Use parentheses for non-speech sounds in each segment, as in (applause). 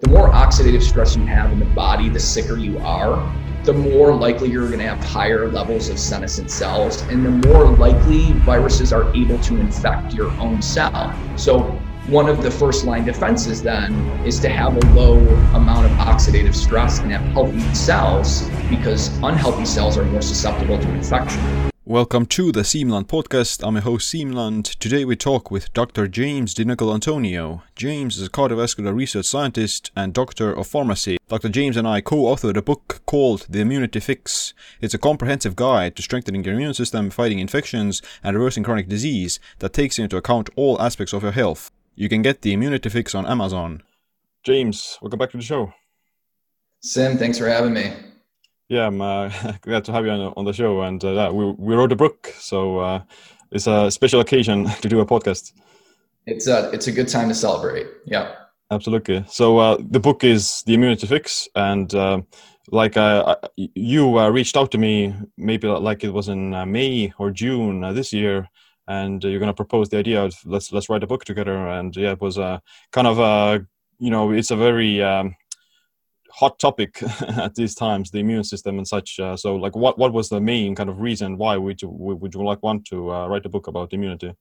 the more oxidative stress you have in the body, the sicker you are, the more likely you're going to have higher levels of senescent cells, and the more likely viruses are able to infect your own cell. So, one of the first line defenses then is to have a low amount of oxidative stress and have healthy cells because unhealthy cells are more susceptible to infection. Welcome to the Siim Land podcast. I'm your host Siim Land. Today we talk with Dr. James DiNicolantonio. James is a cardiovascular research scientist and doctor of pharmacy. Dr. James and I co-authored a book called The Immunity Fix. It's a comprehensive guide to strengthening your immune system, fighting infections, and reversing chronic disease that takes into account all aspects of your health. You can get The Immunity Fix on Amazon. James, welcome back to the show. Siim, thanks for having me yeah, I'm uh, (laughs) glad to have you on, on the show. And uh, we we wrote a book, so uh, it's a special occasion (laughs) to do a podcast. It's a it's a good time to celebrate. Yeah, absolutely. So uh, the book is the Immunity Fix, and uh, like uh, you reached out to me, maybe like it was in May or June this year. And you're gonna propose the idea of let's let's write a book together, and yeah, it was a kind of a you know it's a very um, hot topic (laughs) at these times, the immune system and such. Uh, so, like, what what was the main kind of reason why would you would you like want to uh, write a book about immunity?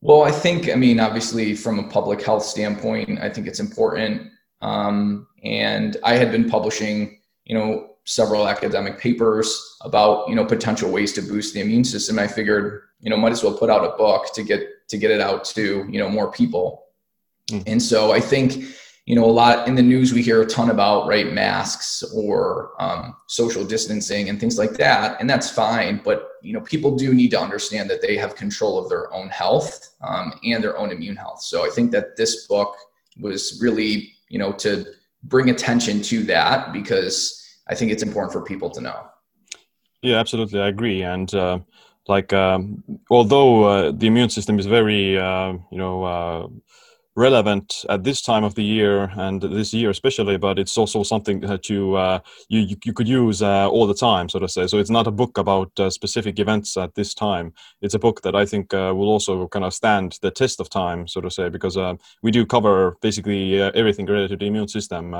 Well, I think, I mean, obviously, from a public health standpoint, I think it's important. Um, and I had been publishing, you know, several academic papers about, you know, potential ways to boost the immune system. I figured, you know, might as well put out a book to get to get it out to, you know, more people. Mm. And so I think you know, a lot in the news we hear a ton about, right, masks or um, social distancing and things like that, and that's fine. But you know, people do need to understand that they have control of their own health um, and their own immune health. So I think that this book was really, you know, to bring attention to that because I think it's important for people to know. Yeah, absolutely, I agree, and. Uh, like um, although uh, the immune system is very uh, you know uh, relevant at this time of the year and this year especially but it's also something that you uh, you, you could use uh, all the time so to say. So it's not a book about uh, specific events at this time. It's a book that i think uh, will also kind of stand the test of time so to say because uh, we do cover basically uh, everything related to the immune system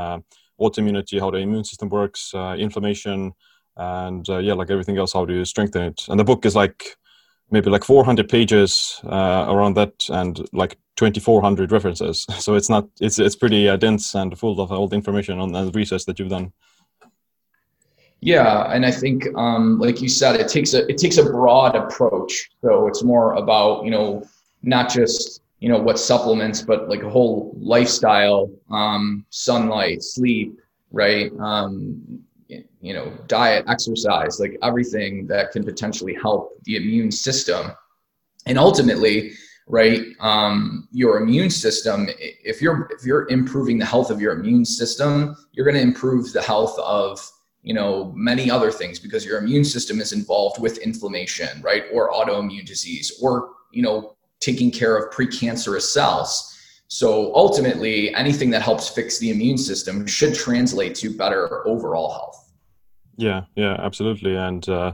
autoimmunity how the immune system works inflammation and yeah like everything else how do you strengthen it. And the book is like maybe like 400 pages around that and like 2400 references. (laughs) So it's not it's it's pretty uh, dense and full of all the information on the research that you've done. Yeah and i think um, like you said it takes a it takes a broad approach. So it's more about you know not just you know what supplements but like a whole lifestyle um, sunlight sleep right? Um, you know diet exercise like everything that can potentially help the immune system. And ultimately right? Um, your immune system if you're if you're improving the health of your immune system you're going to improve the health of you know many other things because your immune system is involved with inflammation right? Or autoimmune disease or you know taking care of precancerous cells. So ultimately anything that helps fix the immune system should translate to better overall health. Yeah, yeah, absolutely, and uh,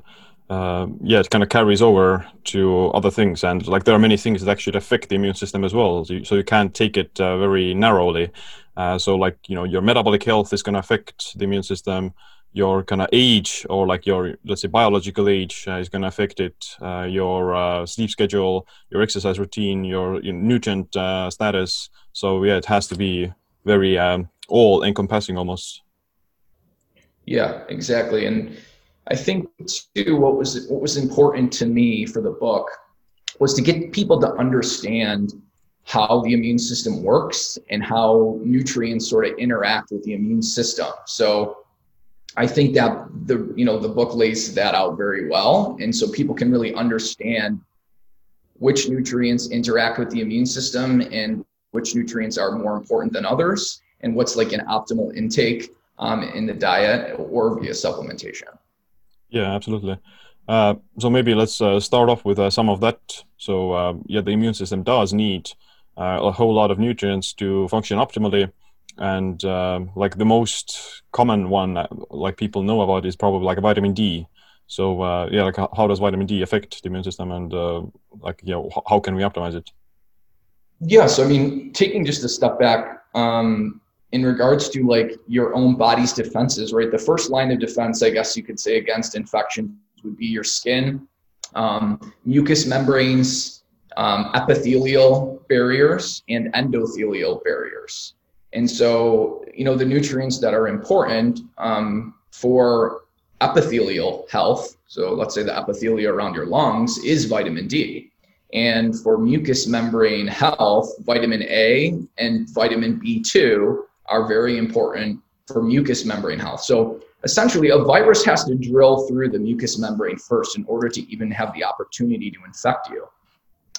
uh, yeah, it kind of carries over to other things, and like there are many things that actually affect the immune system as well. So you, so you can't take it uh, very narrowly. Uh, so like you know, your metabolic health is going to affect the immune system. Your kind of age, or like your let's say biological age, uh, is going to affect it. Uh, your sleep schedule, your exercise routine, your, your nutrient status. So yeah, it has to be very um, all encompassing almost. Yeah, exactly. And I think too, what was what was important to me for the book was to get people to understand how the immune system works and how nutrients sort of interact with the immune system. So I think that the you know the book lays that out very well, and so people can really understand which nutrients interact with the immune system and which nutrients are more important than others, and what's like an optimal intake um, in the diet or via supplementation. Yeah, absolutely. Uh, so maybe let's uh, start off with uh, some of that. So uh, yeah, the immune system does need uh, a whole lot of nutrients to function optimally, and uh, like the most common one, like people know about, is probably like vitamin D. So yeah, like how does vitamin D affect the immune system, and like yeah, how can we optimize it? Yeah, so I mean, taking just a step back, um, in regards to like your own body's defenses, right? The first line of defense, I guess you could say, against infection would be your skin, um, mucous membranes, um, epithelial barriers, and endothelial barriers. And so, you know, the nutrients that are important um, for epithelial health, so let's say the epithelia around your lungs, is vitamin D. And for mucous membrane health, vitamin A and vitamin B2 are very important for mucous membrane health. So essentially, a virus has to drill through the mucous membrane first in order to even have the opportunity to infect you.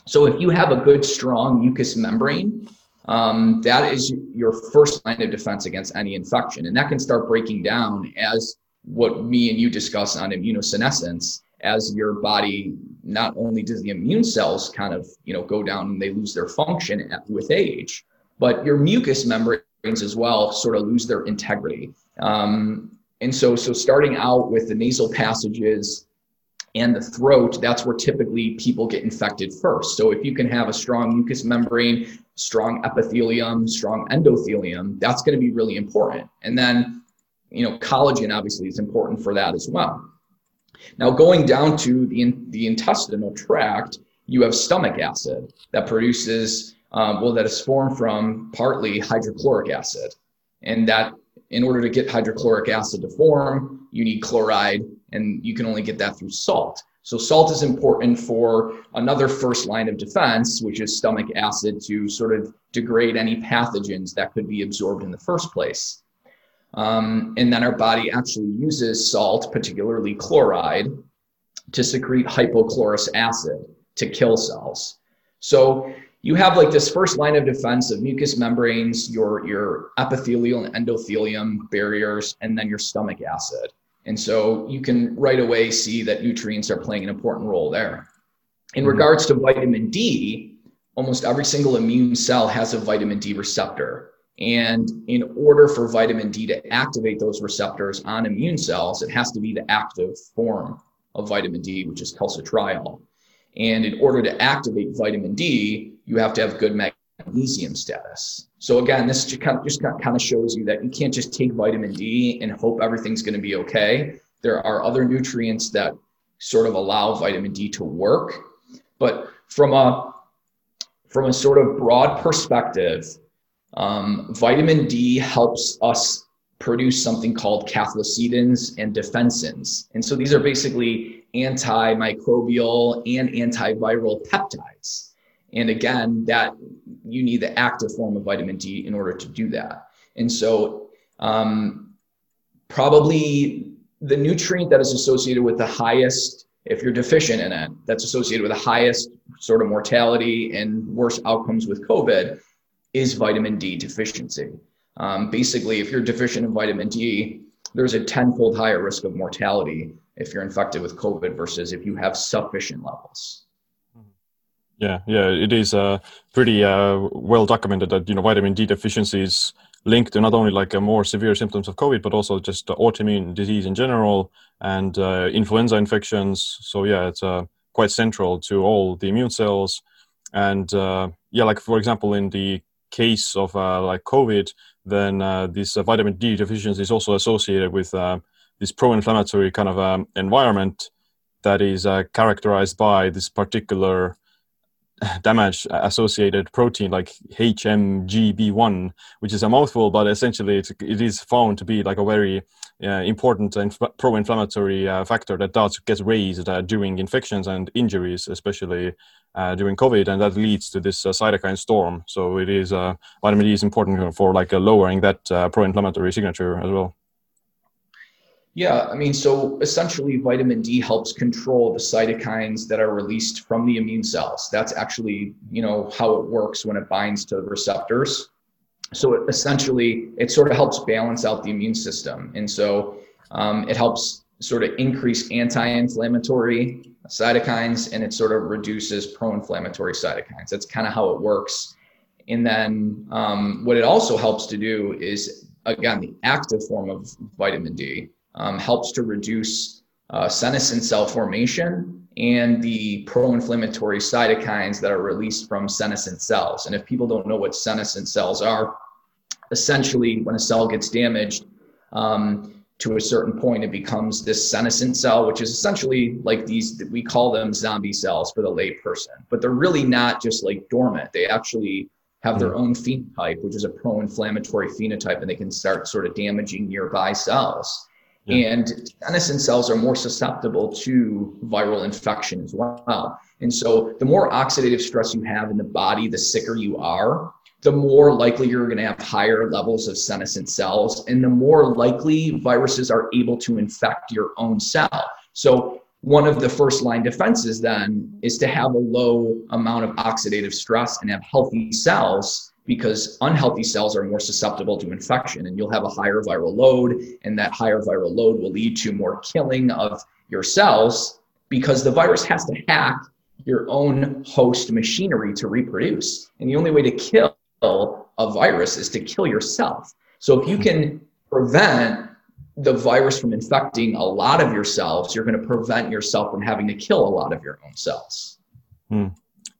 So if you have a good, strong mucous membrane, um, that is your first line of defense against any infection. And that can start breaking down as what me and you discuss on immunosenescence as your body not only does the immune cells kind of you know go down and they lose their function at, with age but your mucous membranes as well sort of lose their integrity. Um, and so so starting out with the nasal passages and the throat that's where typically people get infected first. So if you can have a strong mucous membrane strong epithelium strong endothelium that's going to be really important. And then you know collagen obviously is important for that as well. Now, going down to the, the intestinal tract, you have stomach acid that produces, um, well, that is formed from partly hydrochloric acid. And that, in order to get hydrochloric acid to form, you need chloride, and you can only get that through salt. So, salt is important for another first line of defense, which is stomach acid to sort of degrade any pathogens that could be absorbed in the first place. Um, and then our body actually uses salt, particularly chloride, to secrete hypochlorous acid to kill cells. So you have like this first line of defense of mucous membranes, your, your epithelial and endothelium barriers, and then your stomach acid. And so you can right away see that nutrients are playing an important role there. In mm-hmm. regards to vitamin D, almost every single immune cell has a vitamin D receptor. And in order for vitamin D to activate those receptors on immune cells, it has to be the active form of vitamin D, which is calcitriol. And in order to activate vitamin D, you have to have good magnesium status. So again, this just kind of, shows you that you can't just take vitamin D and hope everything's going to be okay. There are other nutrients that sort of allow vitamin D to work. But from a from a sort of broad perspective, um, vitamin D helps us produce something called cathelicidins and defensins. And so these are basically antimicrobial and antiviral peptides. And again, that you need the active form of vitamin D in order to do that. And so um, probably the nutrient that is associated with the highest, if you're deficient in it, that's associated with the highest sort of mortality and worse outcomes with COVID is vitamin D deficiency. Um, basically, if you're deficient in vitamin D, there's a tenfold higher risk of mortality if you're infected with COVID versus if you have sufficient levels. Yeah, yeah, it is uh, pretty uh, well documented that you know vitamin D deficiency is linked to not only like more severe symptoms of COVID, but also just autoimmune disease in general and uh, influenza infections. So yeah, it's uh, quite central to all the immune cells. And uh, yeah, like for example, in the case of uh, like COVID, then this vitamin D deficiency is also associated with this pro-inflammatory kind of um, environment that is characterized by this particular damage associated protein like HMGB1, which is a mouthful, but essentially it's, it is found to be like a very uh, important inf- pro-inflammatory uh, factor that does get raised uh, during infections and injuries, especially uh, during COVID, and that leads to this uh, cytokine storm. So it is uh, vitamin D is important for like lowering that pro-inflammatory signature as well. Yeah, I mean, so essentially, vitamin D helps control the cytokines that are released from the immune cells. That's actually, you know, how it works when it binds to the receptors. So it, essentially, it sort of helps balance out the immune system, and so um, it helps sort of increase anti-inflammatory cytokines, and it sort of reduces pro-inflammatory cytokines. That's kind of how it works. And then um, what it also helps to do is, again, the active form of vitamin D um, helps to reduce uh, senescent cell formation and the pro-inflammatory cytokines that are released from senescent cells. And if people don't know what senescent cells are, essentially, when a cell gets damaged um, to a certain point, it becomes this senescent cell, which is essentially like these, we call them zombie cells for the layperson, but they're really not just like dormant. They actually have their own phenotype, which is a pro inflammatory phenotype, and they can start sort of damaging nearby cells. Yeah. And senescent cells are more susceptible to viral infection as well. And so, the more oxidative stress you have in the body, the sicker you are, the more likely you're going to have higher levels of senescent cells, and the more likely viruses are able to infect your own cell. So, one of the first line defenses then is to have a low amount of oxidative stress and have healthy cells because unhealthy cells are more susceptible to infection and you'll have a higher viral load and that higher viral load will lead to more killing of your cells because the virus has to hack your own host machinery to reproduce. And the only way to kill a virus is to kill yourself. So if you can prevent the virus from infecting a lot of your cells you're going to prevent yourself from having to kill a lot of your own cells. Hmm.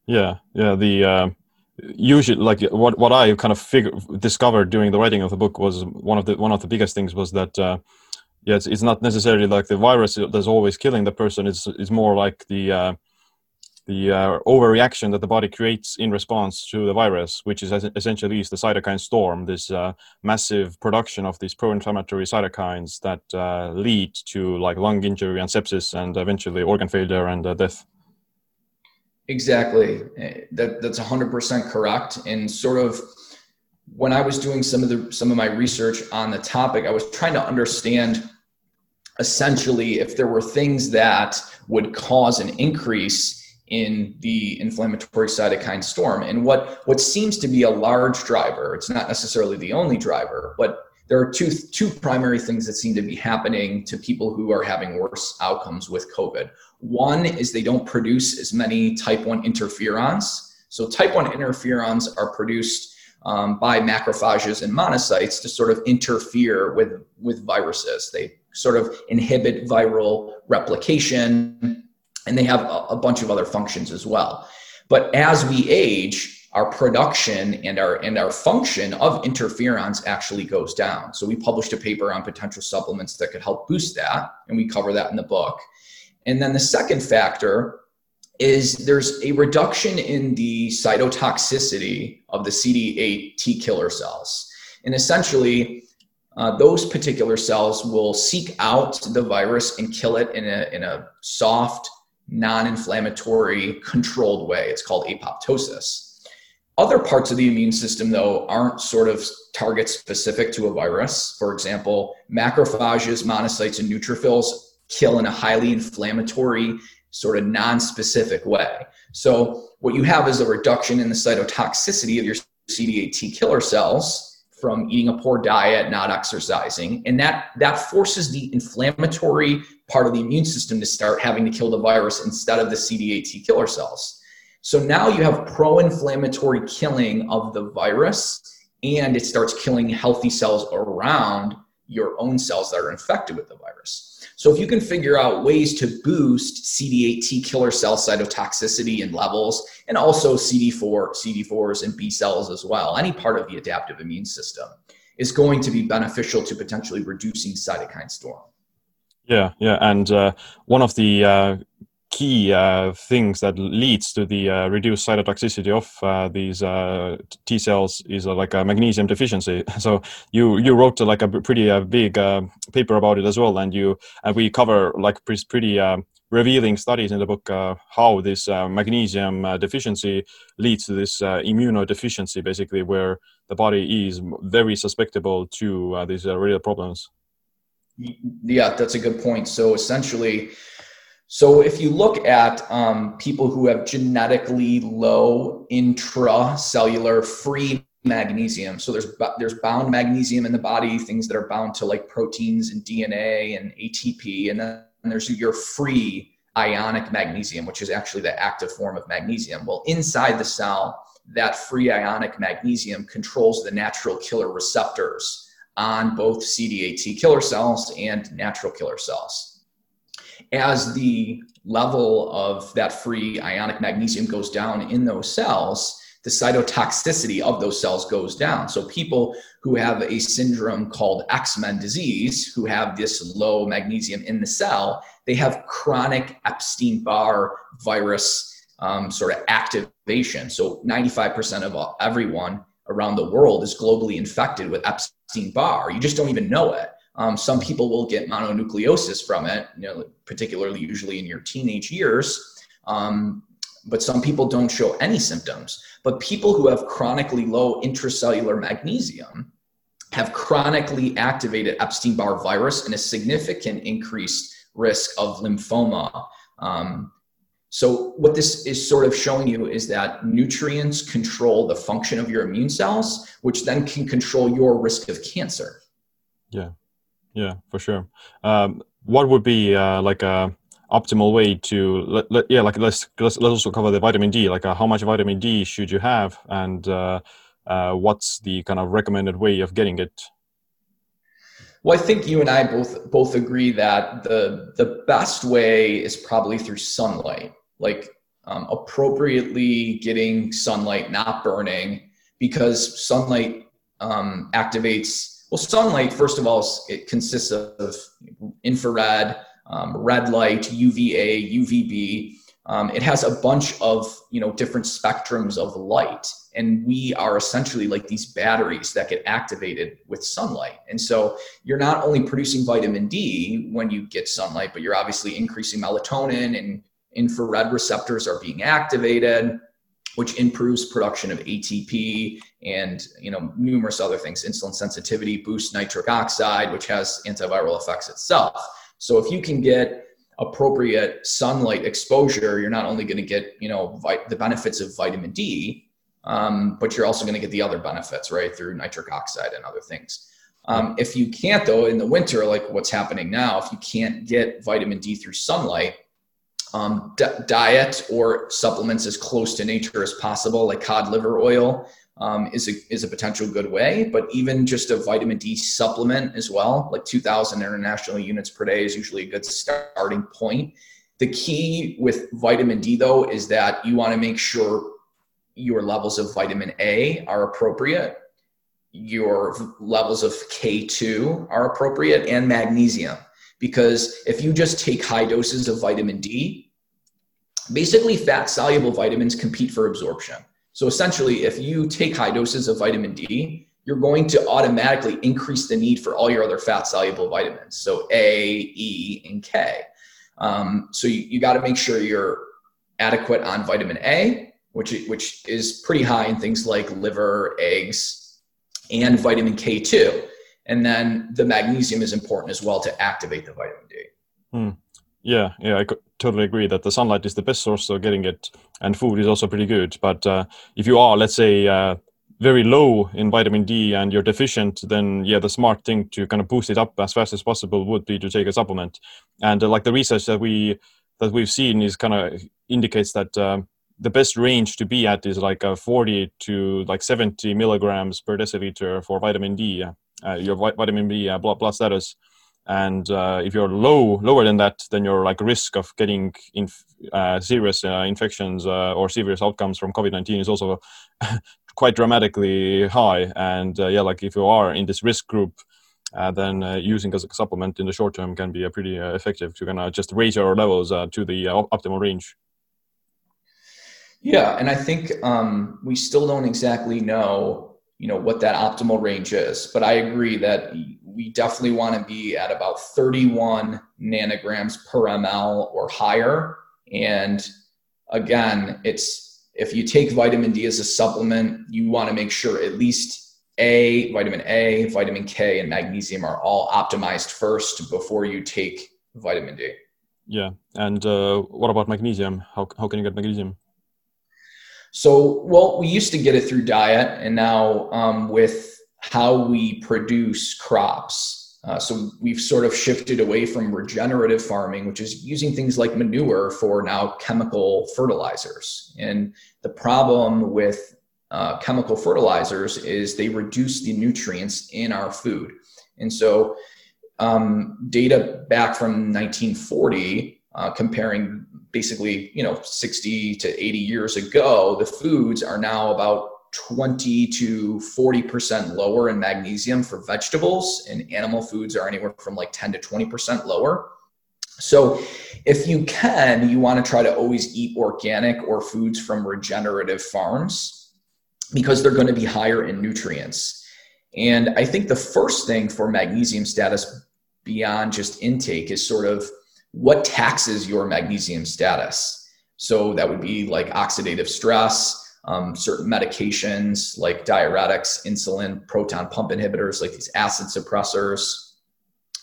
yeah yeah the uh usually like what what I kind of figure, discovered during the writing of the book was one of the one of the biggest things was that uh, yeah it's, it's not necessarily like the virus that's always killing the person it's it's more like the uh, the uh, overreaction that the body creates in response to the virus, which is essentially is the cytokine storm, this uh, massive production of these pro-inflammatory cytokines that uh, lead to like lung injury and sepsis and eventually organ failure and uh, death. Exactly. Eh, that that's 100% correct. And sort of when I was doing some of the some of my research on the topic, I was trying to understand essentially if there were things that would cause an increase in the inflammatory cytokine storm. And what what seems to be a large driver, it's not necessarily the only driver, but there are two two primary things that seem to be happening to people who are having worse outcomes with COVID. One is they don't produce as many type 1 interferons. So type 1 interferons are produced um, by macrophages and monocytes to sort of interfere with with viruses. They sort of inhibit viral replication, and they have a, a bunch of other functions as well. But as we age, our production and our and our function of interferons actually goes down. So we published a paper on potential supplements that could help boost that, and we cover that in the book. And then the second factor is there's a reduction in the cytotoxicity of the CD8 T killer cells. And essentially, uh, those particular cells will seek out the virus and kill it in a, in a soft, non inflammatory, controlled way. It's called apoptosis. Other parts of the immune system, though, aren't sort of target specific to a virus. For example, macrophages, monocytes, and neutrophils kill in a highly inflammatory, sort of non specific way. So, what you have is a reduction in the cytotoxicity of your CD8 T killer cells from eating a poor diet, not exercising. And that, that forces the inflammatory part of the immune system to start having to kill the virus instead of the CD8 T killer cells. So now you have pro inflammatory killing of the virus, and it starts killing healthy cells around your own cells that are infected with the virus. So if you can figure out ways to boost CD8 T killer cell cytotoxicity and levels, and also CD4, CD4s and B cells as well, any part of the adaptive immune system is going to be beneficial to potentially reducing cytokine storm. Yeah, yeah, and uh, one of the uh, key uh, things that leads to the uh, reduced cytotoxicity of uh, these uh, T cells is uh, like a magnesium deficiency. (laughs) So you you wrote uh, like a pretty big paper about it as well, and you and we cover like pretty revealing studies in the book how this magnesium deficiency leads to this immunodeficiency, basically where the body is very susceptible to these real problems. Yeah, that's a good point. So essentially so if you look at um, people who have genetically low intracellular free magnesium, so there's there's bound magnesium in the body, things that are bound to like proteins and DNA and ATP, and then there's your free ionic magnesium, which is actually the active form of magnesium. Well, inside the cell, that free ionic magnesium controls the natural killer receptors on both CD8 T killer cells and natural killer cells as the level of that free ionic magnesium goes down in those cells, the cytotoxicity of those cells goes down. So people who have a syndrome called XMEN disease, who have this low magnesium in the cell, they have chronic Epstein-Barr virus um, sort of activation. So 95% of everyone around the world is globally infected with Epstein-Barr. You just don't even know it. Um, some people will get mononucleosis from it, you know, particularly usually in your teenage years. Um, but some people don't show any symptoms. But people who have chronically low intracellular magnesium have chronically activated Epstein Barr virus and a significant increased risk of lymphoma. Um, so, what this is sort of showing you is that nutrients control the function of your immune cells, which then can control your risk of cancer. Yeah, yeah, for sure. Um, what would be uh, like a optimal way to let, let, yeah like let's, let's let's also cover the vitamin d like uh, how much vitamin d should you have and uh, uh, what's the kind of recommended way of getting it well i think you and i both both agree that the the best way is probably through sunlight like um, appropriately getting sunlight not burning because sunlight um, activates well sunlight first of all it consists of infrared um, red light, UVA, UVB. Um, it has a bunch of you know different spectrums of light, and we are essentially like these batteries that get activated with sunlight. And so you're not only producing vitamin D when you get sunlight, but you're obviously increasing melatonin and infrared receptors are being activated which improves production of ATP and you know numerous other things insulin sensitivity boosts nitric oxide which has antiviral effects itself so if you can get appropriate sunlight exposure, you're not only going to get you know vi- the benefits of vitamin D, um, but you're also going to get the other benefits right through nitric oxide and other things. Um, if you can't though in the winter, like what's happening now, if you can't get vitamin D through sunlight, um, d- diet or supplements as close to nature as possible, like cod liver oil, um, is a is a potential good way. But even just a vitamin D supplement as well, like 2,000 international units per day, is usually a good starting point. The key with vitamin D though is that you want to make sure your levels of vitamin A are appropriate, your levels of K2 are appropriate, and magnesium. Because if you just take high doses of vitamin D, basically fat soluble vitamins compete for absorption. So essentially, if you take high doses of vitamin D, you're going to automatically increase the need for all your other fat soluble vitamins. So A, E, and K. Um, so you, you got to make sure you're adequate on vitamin A, which, which is pretty high in things like liver, eggs, and vitamin K2. And then the magnesium is important as well to activate the vitamin D. Hmm. Yeah, yeah, I totally agree that the sunlight is the best source of getting it, and food is also pretty good. But uh, if you are, let's say, uh, very low in vitamin D and you're deficient, then yeah, the smart thing to kind of boost it up as fast as possible would be to take a supplement. And uh, like the research that we that we've seen is kind of indicates that uh, the best range to be at is like uh, 40 to like 70 milligrams per deciliter for vitamin D, uh, your vitamin D blood blood status. And uh, if you're low lower than that then your like risk of getting in, uh, serious uh, infections uh, or serious outcomes from covid-19 is also (laughs) quite dramatically high. And uh, yeah like if you are in this risk group uh, then using as a supplement in the short term can be pretty effective to kind of just raise your levels to the optimal range. Yeah and i think um, we still don't exactly know you know what that optimal range is. But i agree that we definitely want to be at about 31 nanograms per ml or higher. And again it's if you take vitamin d as a supplement you want to make sure at least a vitamin a vitamin k and magnesium are all optimized first before you take vitamin d. Yeah. And uh, what about magnesium? How, how can you get magnesium so, well, we used to get it through diet, and now um, with how we produce crops. Uh, so we've sort of shifted away from regenerative farming, which is using things like manure for now chemical fertilizers. And the problem with uh, chemical fertilizers is they reduce the nutrients in our food. And so, um, data back from 1940 uh, comparing basically, you know, 60 to 80 years ago, the foods are now about 20 to 40% lower in magnesium for vegetables, and animal foods are anywhere from like 10 to 20% lower. So, if you can, you want to try to always eat organic or foods from regenerative farms because they're going to be higher in nutrients. And I think the first thing for magnesium status beyond just intake is sort of what taxes your magnesium status. So, that would be like oxidative stress, um, certain medications like diuretics, insulin, proton pump inhibitors, like these acid suppressors,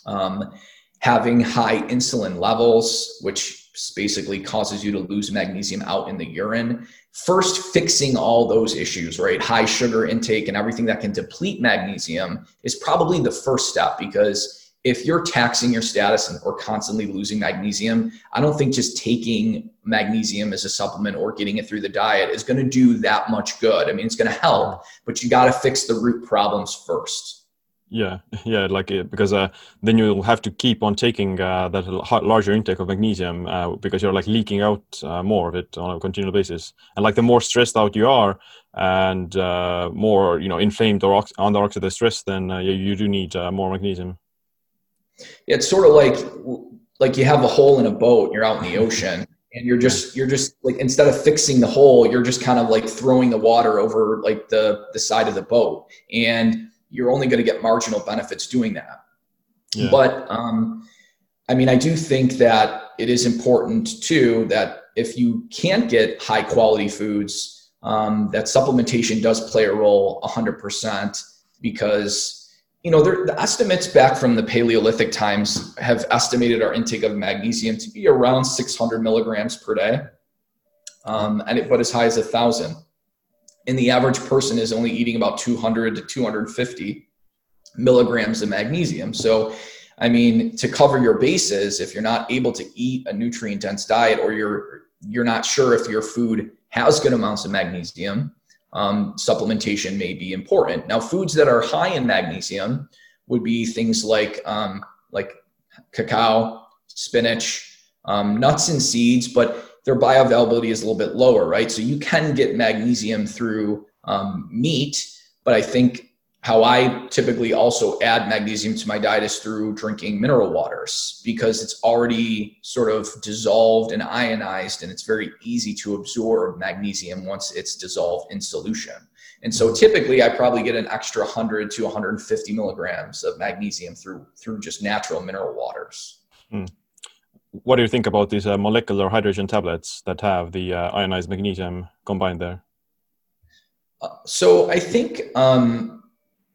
um, having high insulin levels, which basically causes you to lose magnesium out in the urine. First, fixing all those issues, right? High sugar intake and everything that can deplete magnesium is probably the first step because if you're taxing your status or constantly losing magnesium, I don't think just taking magnesium as a supplement or getting it through the diet is going to do that much good. I mean, it's going to help, but you got to fix the root problems first. Yeah, (laughs) yeah, like it, because uh, then you'll have to keep on taking uh, that larger intake of magnesium uh, because you're like leaking out uh, more of it on a continual basis. And like the more stressed out you are and uh, more you know inflamed or under oxidative stress, then uh, you, you do need more magnesium it's sort of like like you have a hole in a boat and you're out in the ocean and you're just you're just like instead of fixing the hole you're just kind of like throwing the water over like the the side of the boat and you're only going to get marginal benefits doing that yeah. but um i mean i do think that it is important too that if you can't get high quality foods um, that supplementation does play a role 100% because you know, the estimates back from the Paleolithic times have estimated our intake of magnesium to be around 600 milligrams per day, um, and it, but as high as a thousand. And the average person is only eating about 200 to 250 milligrams of magnesium. So, I mean, to cover your bases, if you're not able to eat a nutrient dense diet, or you're you're not sure if your food has good amounts of magnesium, um, supplementation may be important. Now, foods that are high in magnesium would be things like um, like cacao, spinach, um, nuts and seeds, but their bioavailability is a little bit lower, right? So you can get magnesium through um, meat, but I think how I typically also add magnesium to my diet is through drinking mineral waters because it's already sort of dissolved and ionized, and it's very easy to absorb magnesium once it's dissolved in solution. And so typically I probably get an extra 100 to 150 milligrams of magnesium through through just natural mineral waters. Hmm. What do you think about these uh, molecular hydrogen tablets that have the uh, ionized magnesium combined there? Uh, so I think um,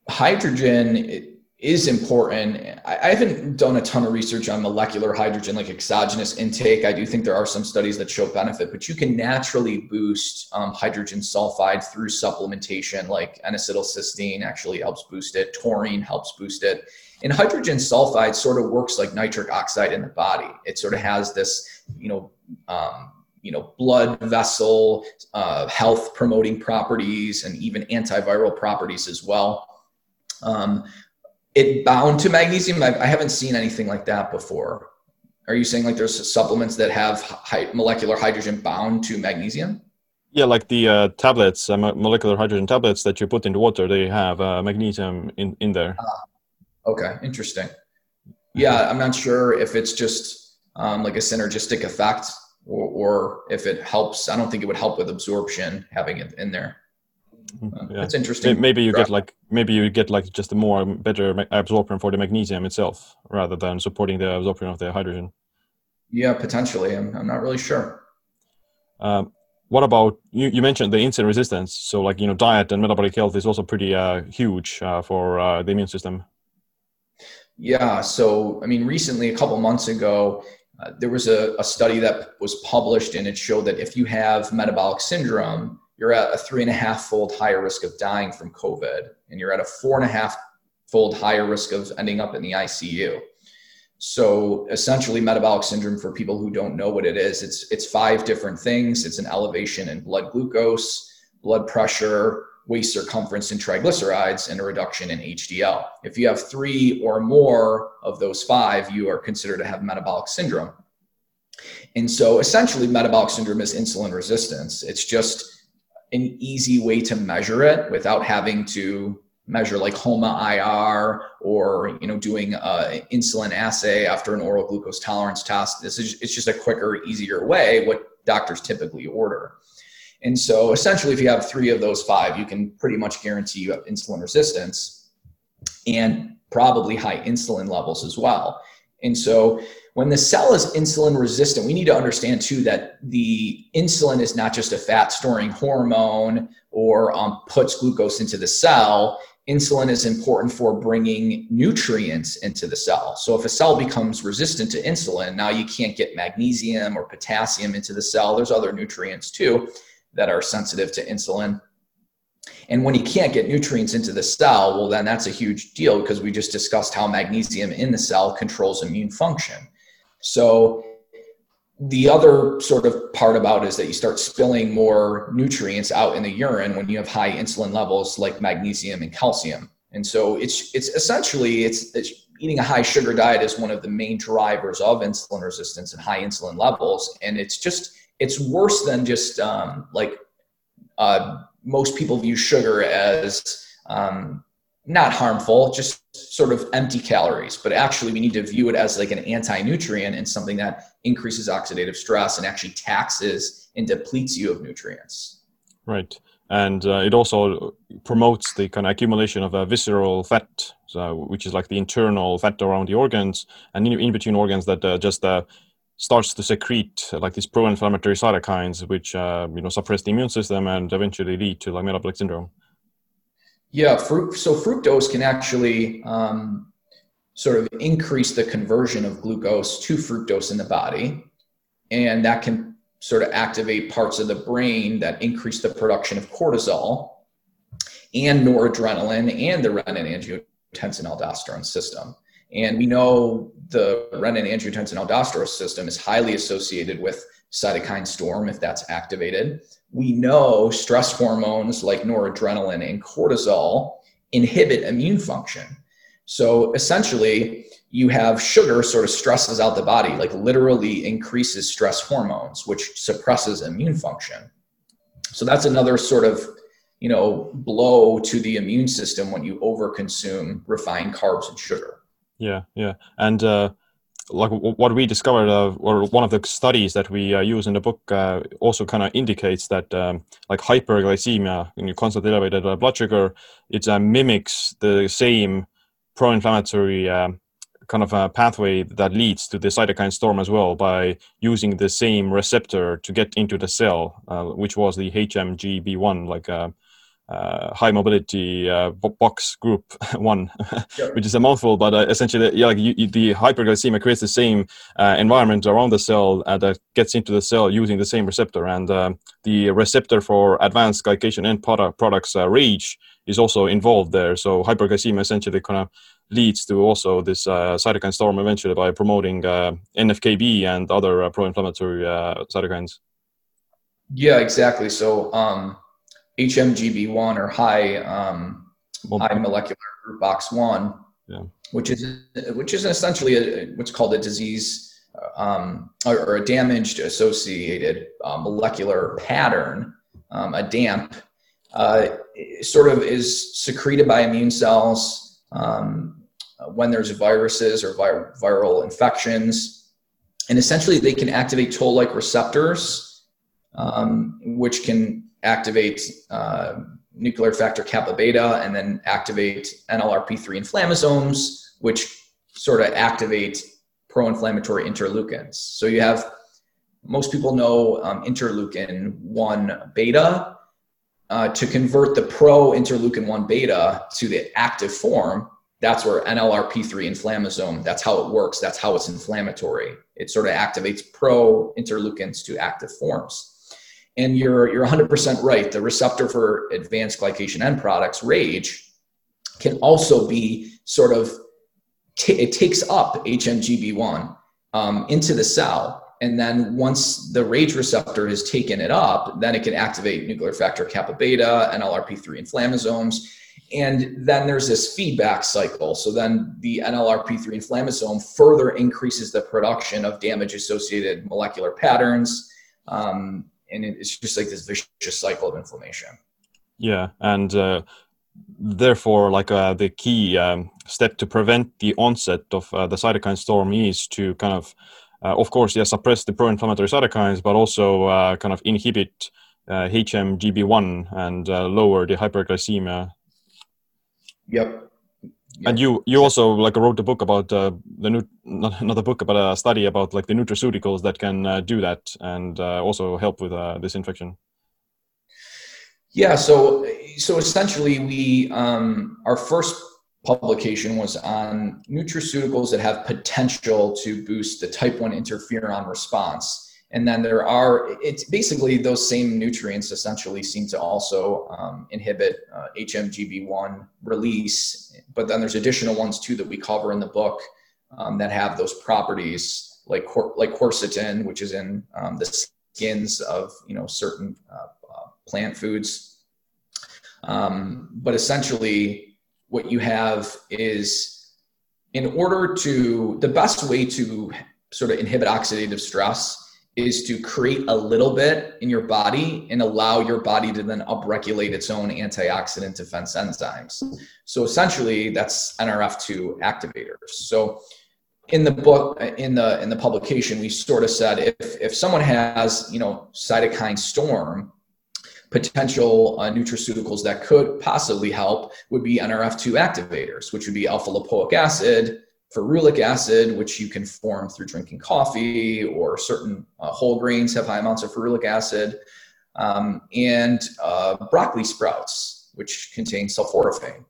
hydrogen is important. I haven't done a ton of research on molecular hydrogen, like exogenous intake. I do think there are some studies that show benefit, but you can naturally boost um, hydrogen sulfide through supplementation, like N-acetylcysteine actually helps boost it, taurine helps boost it. And hydrogen sulfide sort of works like nitric oxide in the body. It sort of has this, you know, um, you know, blood vessel uh, health promoting properties and even antiviral properties as well. Um, it bound to magnesium. I, I, haven't seen anything like that before. Are you saying like there's supplements that have high, molecular hydrogen bound to magnesium? Yeah, like the uh, tablets, uh, molecular hydrogen tablets that you put into water, they have uh, magnesium in, in there. Ah, okay, interesting. Yeah, I'm not sure if it's just um, like a synergistic effect or, or if it helps. I don't think it would help with absorption having it in there. Mm-hmm. yeah. It's interesting. Maybe you get like maybe you get like just a more better absorption for the magnesium itself rather than supporting the absorption of the hydrogen. Yeah, potentially. I'm, I'm not really sure. Um, what about you? You mentioned the insulin resistance. So, like you know, diet and metabolic health is also pretty uh, huge uh, for uh, the immune system. Yeah. So, I mean, recently, a couple months ago, uh, there was a, a study that was published, and it showed that if you have metabolic syndrome, you're at a three and a half fold higher risk of dying from COVID, and you're at a four and a half fold higher risk of ending up in the ICU. So essentially, metabolic syndrome, for people who don't know what it is, it's it's five different things. It's an elevation in blood glucose, blood pressure, waist circumference, and triglycerides, and a reduction in HDL. If you have three or more of those five, you are considered to have metabolic syndrome. And so essentially, metabolic syndrome is insulin resistance. It's just an easy way to measure it without having to measure like HOMA-IR or you know doing an insulin assay after an oral glucose tolerance test. This is it's just a quicker, easier way. What doctors typically order. And so essentially, if you have three of those five, you can pretty much guarantee you have insulin resistance and probably high insulin levels as well. And so when the cell is insulin resistant, we need to understand too that the insulin is not just a fat storing hormone or um, puts glucose into the cell. Insulin is important for bringing nutrients into the cell. So if a cell becomes resistant to insulin, now you can't get magnesium or potassium into the cell. There's other nutrients too that are sensitive to insulin. And when you can't get nutrients into the cell, well, then that's a huge deal because we just discussed how magnesium in the cell controls immune function. So, the other sort of part about is that you start spilling more nutrients out in the urine when you have high insulin levels like magnesium and calcium. And so it's it's essentially it's, it's eating a high sugar diet is one of the main drivers of insulin resistance and high insulin levels. And it's just it's worse than just um, like uh, most people view sugar as um, not harmful, just sort of empty calories. But actually, we need to view it as like an anti nutrient and something that increases oxidative stress and actually taxes and depletes you of nutrients. Right. And uh, it also promotes the kind of accumulation of a visceral fat, so, which is like the internal fat around the organs and in, in between organs that uh, just uh, starts to secrete uh, like these pro-inflammatory cytokines, which uh, you know suppress the immune system and eventually lead to like metabolic syndrome. Yeah, fruit, so fructose can actually um, sort of increase the conversion of glucose to fructose in the body, and that can sort of activate parts of the brain that increase the production of cortisol and noradrenaline and the renin-angiotensin aldosterone system. And we know the renin angiotensin aldosterone system is highly associated with cytokine storm if that's activated. We know stress hormones like noradrenaline and cortisol inhibit immune function. So essentially, you have sugar sort of stresses out the body, like literally increases stress hormones, which suppresses immune function. So that's another sort of you know blow to the immune system when you overconsume refined carbs and sugar. Yeah, yeah, and uh, like what we discovered, uh, or one of the studies that we uh, use in the book, uh, also kind of indicates that um, like hyperglycemia, you constantly elevated uh, blood sugar, it uh, mimics the same pro-inflammatory um, kind of a pathway that leads to the cytokine storm as well by using the same receptor to get into the cell, uh, which was the HMGB1, like uh, high mobility uh, box group (laughs) one, which is a mouthful, but uh, essentially, yeah, like you, you, the hyperglycemia creates the same uh, environment around the cell uh, that gets into the cell using the same receptor, and uh, the receptor for advanced glycation end product, products RAGE is also involved there. So hyperglycemia essentially kind of leads to also this cytokine storm eventually by promoting NFKB and other pro-inflammatory cytokines. Yeah, exactly. So. Um HMGB1 or high um, high molecular group box one, yeah. which is which is essentially a, what's called a disease um, or, or, a damaged associated uh, molecular pattern, um, a DAMP, uh, sort of is secreted by immune cells um, when there's viruses or vir- viral infections. And essentially, they can activate toll like receptors, um, which can activate uh, nuclear factor kappa beta and then activate NLRP3 inflammasomes, which sort of activate pro inflammatory interleukins. So you have most people know um, interleukin 1 beta. Uh, to convert the pro interleukin 1 beta to the active form, that's where NLRP3 inflammasome, that's how it works. That's how it's inflammatory. It sort of activates pro interleukins to active forms. And you're you're 100% right. The receptor for advanced glycation end products, RAGE, can also be sort of t- it takes up HMGB1 um, into the cell, and then once the RAGE receptor has taken it up, then it can activate nuclear factor kappa beta, NLRP3 inflammasomes, and then there's this feedback cycle. So then the NLRP3 inflammasome further increases the production of damage associated molecular patterns. Um, and it's just like this vicious cycle of inflammation. Yeah. And uh, therefore, like uh, the key um, step to prevent the onset of uh, the cytokine storm is to kind of, uh, of course, yeah, suppress the pro inflammatory cytokines, but also uh, kind of inhibit. HMGB1 uh, and lower the hyperglycemia Yep. Yep. And you you also like wrote a book about uh, the new not, not a book but a study about like the nutraceuticals that can uh, do that and uh, also help with uh, this infection. Yeah, so so essentially we um, our first publication was on nutraceuticals that have potential to boost the type 1 interferon response and then there are, it's basically those same nutrients essentially seem to also um, inhibit uh, HMGB1 release. But then there's additional ones too that we cover in the book um, that have those properties, like cor- like quercetin, which is in um, the skins of you know certain uh, uh, plant foods. Um, but essentially, what you have is in order to the best way to sort of inhibit oxidative stress is to create a little bit in your body and allow your body to then upregulate its own antioxidant defense enzymes. So essentially that's NRF2 activators. So in the book in the in the publication we sort of said if if someone has, you know, cytokine storm potential uh, nutraceuticals that could possibly help would be NRF2 activators, which would be alpha lipoic acid, ferulic acid, which you can form through drinking coffee, or certain uh, whole grains have high amounts of ferulic acid, um, and uh, broccoli sprouts, which contain sulforaphane,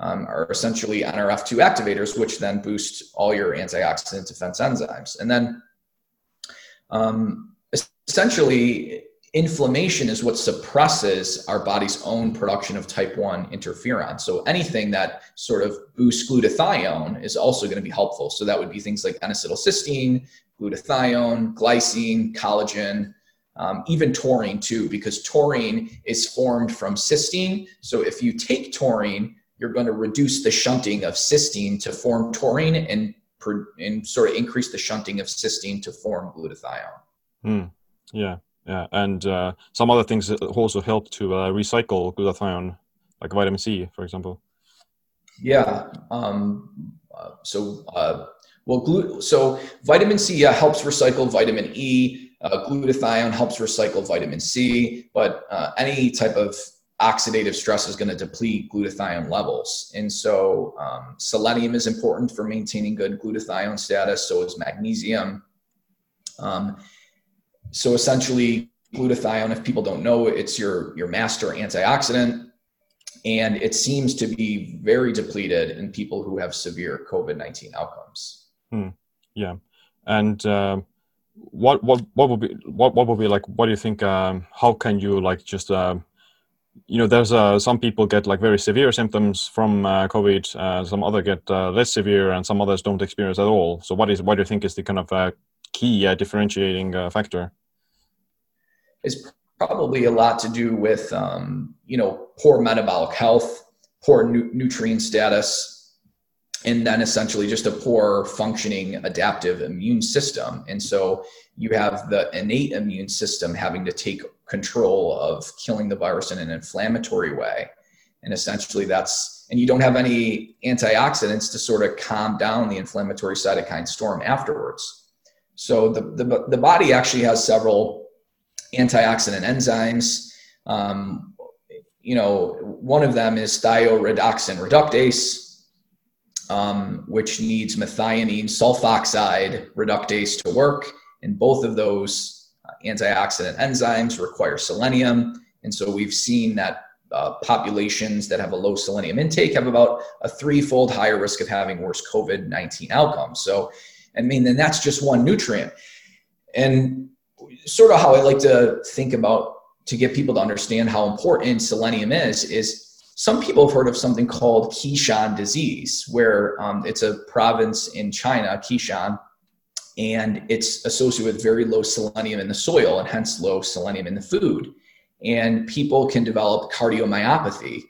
um, are essentially NRF2 activators, which then boost all your antioxidant defense enzymes. And then um, essentially, inflammation is what suppresses our body's own production of type 1 interferon. So anything that sort of boosts glutathione is also going to be helpful. So that would be things like N-acetylcysteine, glutathione, glycine, collagen, um, even taurine too, because taurine is formed from cysteine. So if you take taurine, you're going to reduce the shunting of cysteine to form taurine and, and sort of increase the shunting of cysteine to form glutathione. Mm, yeah. Yeah, and uh, some other things also help to uh, recycle glutathione, like vitamin C, for example. Yeah. Um, uh, so, uh, well, glut- so vitamin C helps recycle vitamin E. Uh, glutathione helps recycle vitamin C, but uh, any type of oxidative stress is going to deplete glutathione levels. And so, um, selenium is important for maintaining good glutathione status. So is magnesium. Um, so essentially, glutathione, if people don't know, it's your your master antioxidant, and it seems to be very depleted in people who have severe COVID nineteen outcomes. Hmm. Yeah, and uh, what what what would be what what would be like? What do you think? Um, how can you like just uh, you know, there's uh, some people get like very severe symptoms from uh, COVID. Uh, some other get uh, less severe, and some others don't experience at all. So, what is what do you think is the kind of uh, key uh, differentiating factor? Is probably a lot to do with um, you know poor metabolic health, poor nu- nutrient status, and then essentially just a poor functioning adaptive immune system. And so you have the innate immune system having to take control of killing the virus in an inflammatory way. And essentially that's and you don't have any antioxidants to sort of calm down the inflammatory cytokine storm afterwards. So the, the, the body actually has several antioxidant enzymes. Um, you know, one of them is thioredoxin reductase, um, which needs methionine sulfoxide reductase to work. And both of those uh, antioxidant enzymes require selenium. And so we've seen that uh, populations that have a low selenium intake have about a threefold higher risk of having worse COVID 19 outcomes. So, I mean, then that's just one nutrient. And sort of how I like to think about to get people to understand how important selenium is is some people have heard of something called Keshan disease, where um, it's a province in China, Keshan, and it's associated with very low selenium in the soil and hence low selenium in the food. And people can develop cardiomyopathy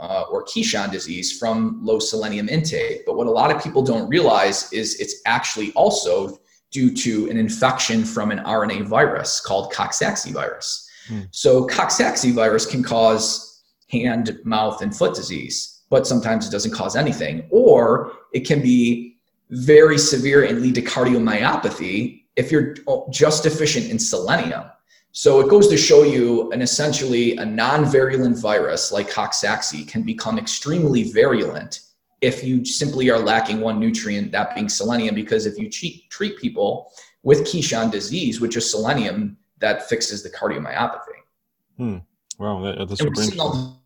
uh, or Keshan disease from low selenium intake. But what a lot of people don't realize is it's actually also due to an infection from an RNA virus called Coxsackie virus. Hmm. So Coxsackie virus can cause hand, mouth, and foot disease, but sometimes it doesn't cause anything. Or it can be very severe and lead to cardiomyopathy if you're just deficient in selenium. So it goes to show you an essentially a non-virulent virus like Coxsackie can become extremely virulent if you simply are lacking one nutrient, that being selenium, because if you treat, treat people with Keshan disease, which is selenium, that fixes the cardiomyopathy. Hmm. Wow, that, that's super interesting.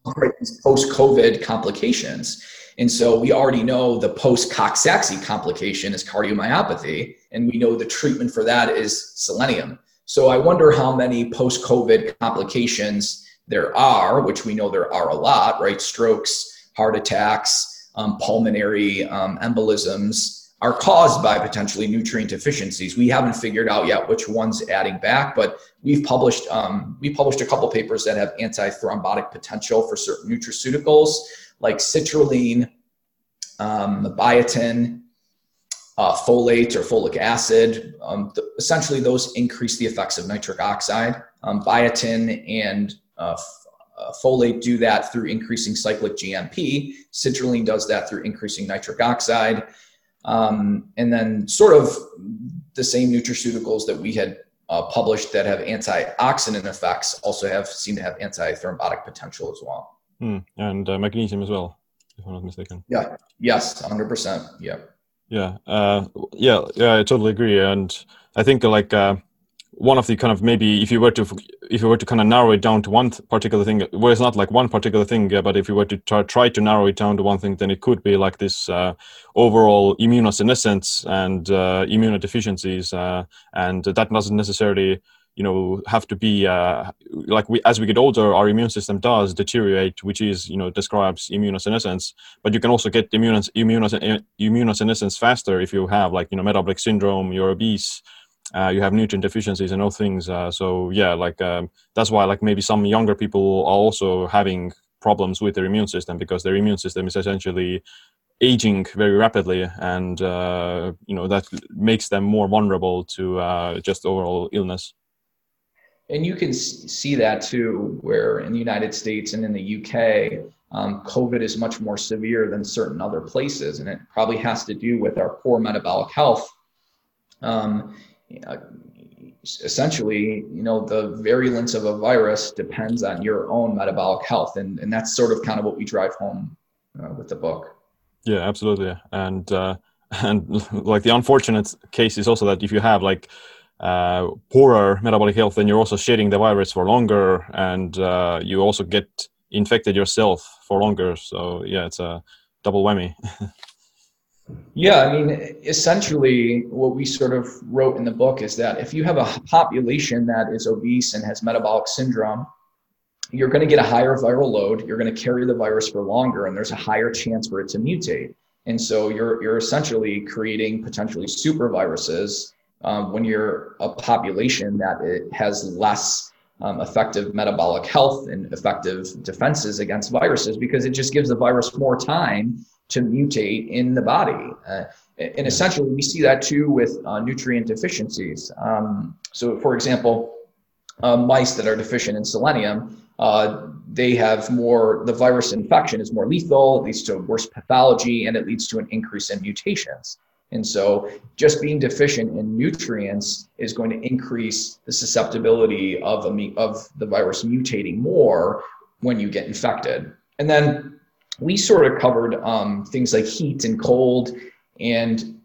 Post-COVID complications. And so we already know the post-Coxsackie complication is cardiomyopathy, and we know the treatment for that is selenium. So I wonder how many post COVID complications there are, which we know there are a lot, right? Strokes, heart attacks, um, pulmonary um, embolisms are caused by potentially nutrient deficiencies. We haven't figured out yet which ones adding back, but we've published um, we published a couple papers that have anti-thrombotic potential for certain nutraceuticals like citrulline, um, biotin, uh, folate or folic acid. Um, essentially, those increase the effects of nitric oxide. Um, biotin and uh, uh, folate do that through increasing cyclic GMP. Citrulline does that through increasing nitric oxide. Um, and then, sort of the same nutraceuticals that we had uh, published that have antioxidant effects also have seem to have anti-thrombotic potential as well. Mm, and uh, magnesium as well, if I'm not mistaken. Yeah. Yes. 100%. Yeah. Yeah, uh, yeah, yeah. I totally agree, and I think like uh, one of the kind of maybe if you were to if you were to kind of narrow it down to one particular thing, well, it's not like one particular thing, yeah, but if you were to try, try to narrow it down to one thing, then it could be like this uh, overall immunosenescence and uh, immunodeficiencies, uh, and that doesn't necessarily you know have to be uh, like we as we get older our immune system does deteriorate which is you know describes immunosenescence. But you can also get immunos, immunos, immunosenescence faster if you have like you know metabolic syndrome you're obese uh, you have nutrient deficiencies and all things uh, so yeah like um, that's why like maybe some younger people are also having problems with their immune system because their immune system is essentially aging very rapidly and uh, you know that makes them more vulnerable to uh, just overall illness and you can see that too, where in the United States and in the UK, um, COVID is much more severe than certain other places, and it probably has to do with our poor metabolic health. Um, essentially, you know, the virulence of a virus depends on your own metabolic health, and and that's sort of kind of what we drive home uh, with the book. Yeah, absolutely, and uh, (laughs) and like the unfortunate case is also that if you have like uh, poorer metabolic health, then you're also shedding the virus for longer, and uh, you also get infected yourself for longer. So yeah, it's a double whammy. (laughs) yeah, I mean, essentially, what we sort of wrote in the book is that if you have a population that is obese and has metabolic syndrome, you're going to get a higher viral load. You're going to carry the virus for longer, and there's a higher chance for it to mutate. And so you're you're essentially creating potentially super viruses um, when you're a population that it has less um, effective metabolic health and effective defenses against viruses because it just gives the virus more time to mutate in the body. Uh, and essentially, we see that too with uh, nutrient deficiencies. Um, so, for example, uh, mice that are deficient in selenium, uh, they have more, the virus infection is more lethal, it leads to worse pathology, and it leads to an increase in mutations. And so just being deficient in nutrients is going to increase the susceptibility of, a, of the virus mutating more when you get infected. And then we sort of covered um, things like heat and cold and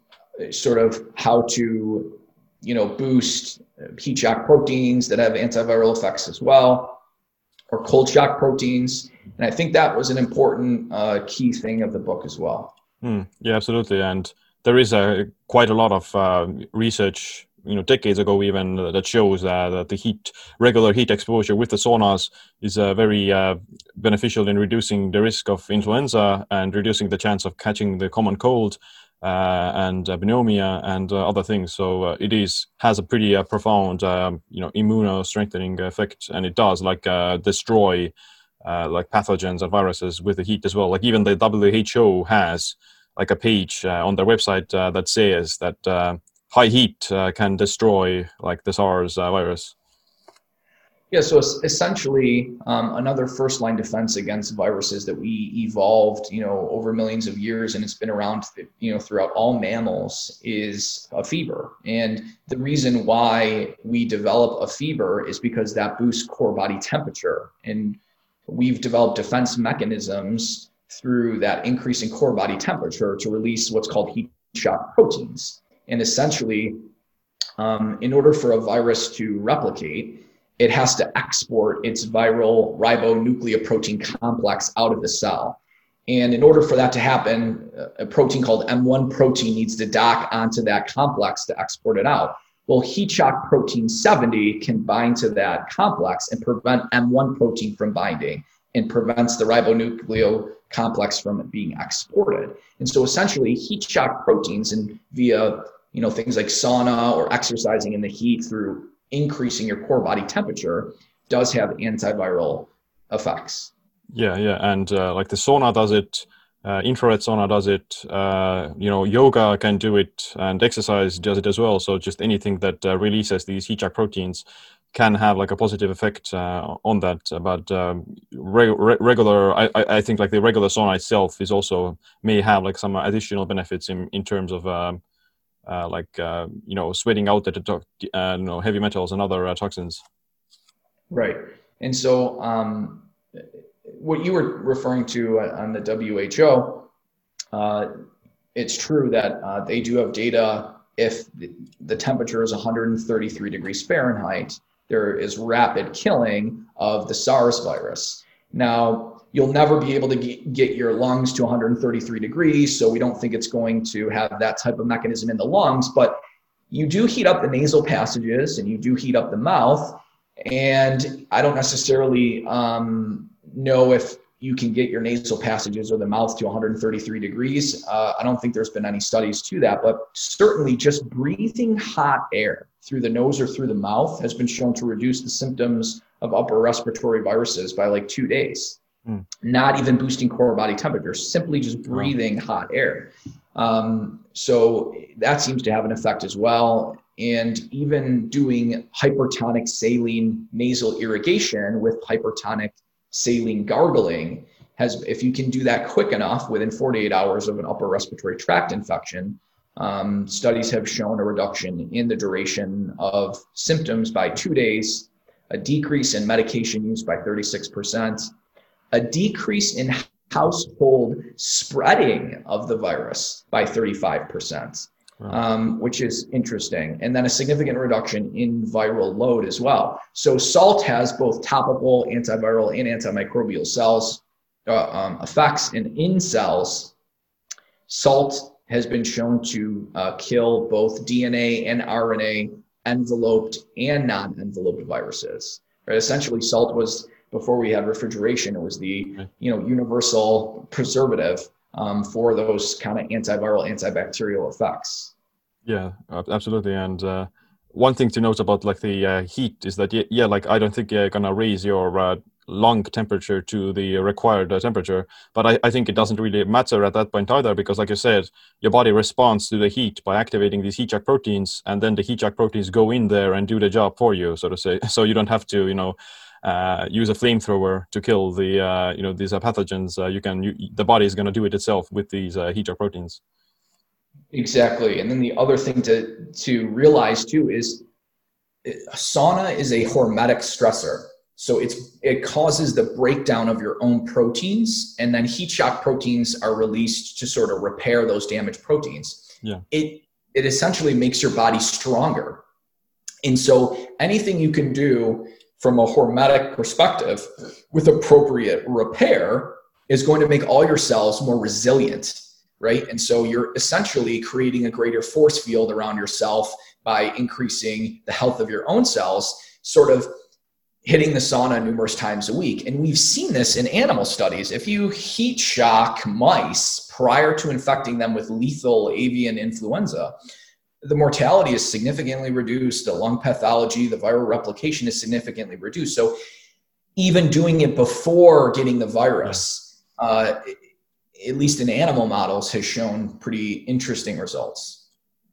sort of how to, you know, boost heat shock proteins that have antiviral effects as well, or cold shock proteins. And I think that was an important uh, key thing of the book as well. Mm, yeah, absolutely. And there is a quite a lot of uh, research you know decades ago even uh, that shows uh, that the heat regular heat exposure with the saunas is uh, very uh, beneficial in reducing the risk of influenza and reducing the chance of catching the common cold and pneumonia and other things so it is has a pretty profound um, you know immuno strengthening effect and it does like destroy like pathogens and viruses with the heat as well. Like even the WHO has like a page on their website that says that high heat uh, can destroy like the SARS uh, virus. Yeah, so essentially, um, another first line defense against viruses that we evolved, you know, over millions of years, and it's been around, you know, throughout all mammals, is a fever. And the reason why we develop a fever is because that boosts core body temperature, and we've developed defense mechanisms through that increase in core body temperature to release what's called heat shock proteins. And essentially, um, in order for a virus to replicate, it has to export its viral ribonucleoprotein complex out of the cell. And in order for that to happen, a protein called M1 protein needs to dock onto that complex to export it out. Well, heat shock protein 70 can bind to that complex and prevent M1 protein from binding and prevents the ribonucleo complex from being exported. And so essentially heat shock proteins and via you know things like sauna or exercising in the heat through increasing your core body temperature does have antiviral effects. Yeah, yeah, and uh, like the sauna does it, uh, infrared sauna does it. Uh, you know, yoga can do it, and exercise does it as well. So just anything that uh, releases these heat shock proteins can have like a positive effect uh, on that. But um, re- re- regular, I, I think like the regular sauna itself is also may have like some additional benefits in in terms of. Um, uh, like uh, you know sweating out the to- uh, you know, heavy metals and other uh, toxins. Right, and so um, what you were referring to on the WHO, uh, it's true that uh, they do have data. If the temperature is 133 degrees Fahrenheit, there is rapid killing of the SARS virus. Now, You'll never be able to get your lungs to 133 degrees. So we don't think it's going to have that type of mechanism in the lungs, but you do heat up the nasal passages and you do heat up the mouth. And I don't necessarily um, know if you can get your nasal passages or the mouth to 133 degrees. Uh, I don't think there's been any studies to that, but certainly just breathing hot air through the nose or through the mouth has been shown to reduce the symptoms of upper respiratory viruses by like two days. Mm. Not even boosting core body temperature, simply just breathing wow. hot air. Um, so that seems to have an effect as well. And even doing hypertonic saline nasal irrigation with hypertonic saline gargling has, if you can do that quick enough within 48 hours of an upper respiratory tract infection, um, studies have shown a reduction in the duration of symptoms by two days, a decrease in medication use by 36%, a decrease in household spreading of the virus by 35%, um, which is interesting. And then a significant reduction in viral load as well. So, SALT has both topical antiviral and antimicrobial cells uh, um, effects. And in cells, SALT has been shown to uh, kill both DNA and RNA enveloped and non enveloped viruses. Right? Essentially, SALT was before we had refrigeration. It was the you know universal preservative um, for those kind of antiviral, antibacterial effects. Yeah, absolutely. And uh, one thing to note about like the uh, heat is that yeah, like I don't think you're gonna raise your uh, lung temperature to the required uh, temperature, but I, I think it doesn't really matter at that point either because, like you said, your body responds to the heat by activating these heat shock proteins, and then the heat shock proteins go in there and do the job for you, so to say. (laughs) So you don't have to, you know, uh, use a flamethrower to kill the uh, you know these pathogens, uh, you can you, the body is going to do it itself with these uh, heat shock proteins. Exactly, and then the other thing to to realize too is uh, sauna is a hormetic stressor. So it's it causes the breakdown of your own proteins, and then heat shock proteins are released to sort of repair those damaged proteins. Yeah. It it essentially makes your body stronger. And so anything you can do from a hormetic perspective with appropriate repair is going to make all your cells more resilient, right? And so you're essentially creating a greater force field around yourself by increasing the health of your own cells, sort of hitting the sauna numerous times a week. And we've seen this in animal studies. If you heat shock mice prior to infecting them with lethal avian influenza, the mortality is significantly reduced, the lung pathology, the viral replication is significantly reduced. So even doing it before getting the virus, uh, at least in animal models, has shown pretty interesting results.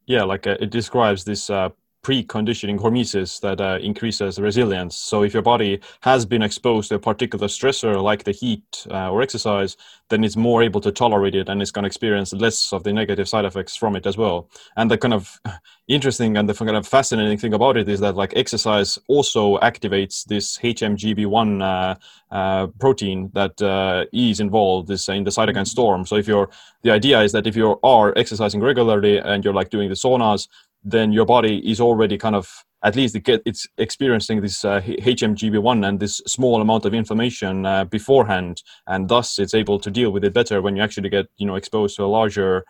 Yeah, like uh, it describes this uh, preconditioning hormesis that uh, increases resilience. So if your body has been exposed to a particular stressor like the heat uh, or exercise, then it's more able to tolerate it and it's going to experience less of the negative side effects from it as well. And the kind of (laughs) interesting and the kind of fascinating thing about it is that like exercise also activates this HMGB1 uh, uh, protein that uh, is involved is in the cytokine storm. So if you're the idea is that if you are exercising regularly and you're like doing the saunas, then your body is already kind of at least it get, it's experiencing this uh, HMGB1 and this small amount of information uh, beforehand, and thus it's able to deal with it better when you actually get you know exposed to a larger